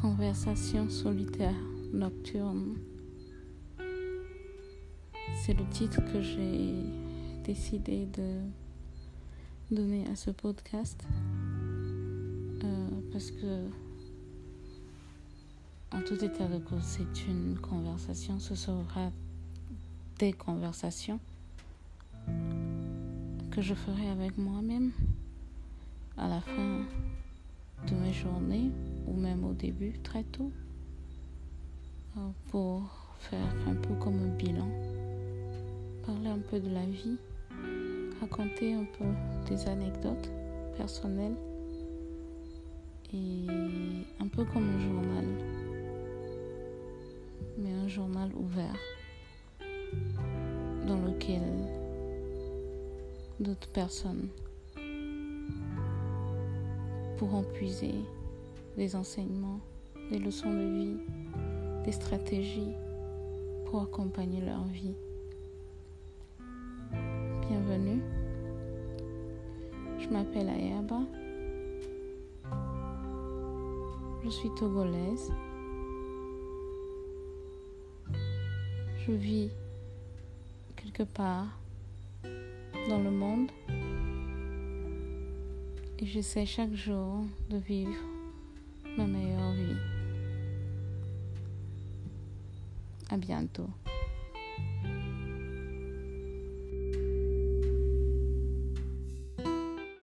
Conversation solitaire nocturne. C'est le titre que j'ai décidé de donner à ce podcast euh, parce que en tout état de cause c'est une conversation, ce sera des conversations que je ferai avec moi-même à la fin de mes journées ou même au début, très tôt, euh, pour faire un peu comme un bilan, parler un peu de la vie, raconter un peu des anecdotes personnelles et un peu comme un journal, mais un journal ouvert dans lequel d'autres personnes pourront puiser des enseignements, des leçons de vie, des stratégies pour accompagner leur vie. Bienvenue. Je m'appelle Ayaba. Je suis togolaise. Je vis quelque part dans le monde et j'essaie chaque jour de vivre ma meilleure vie. À bientôt.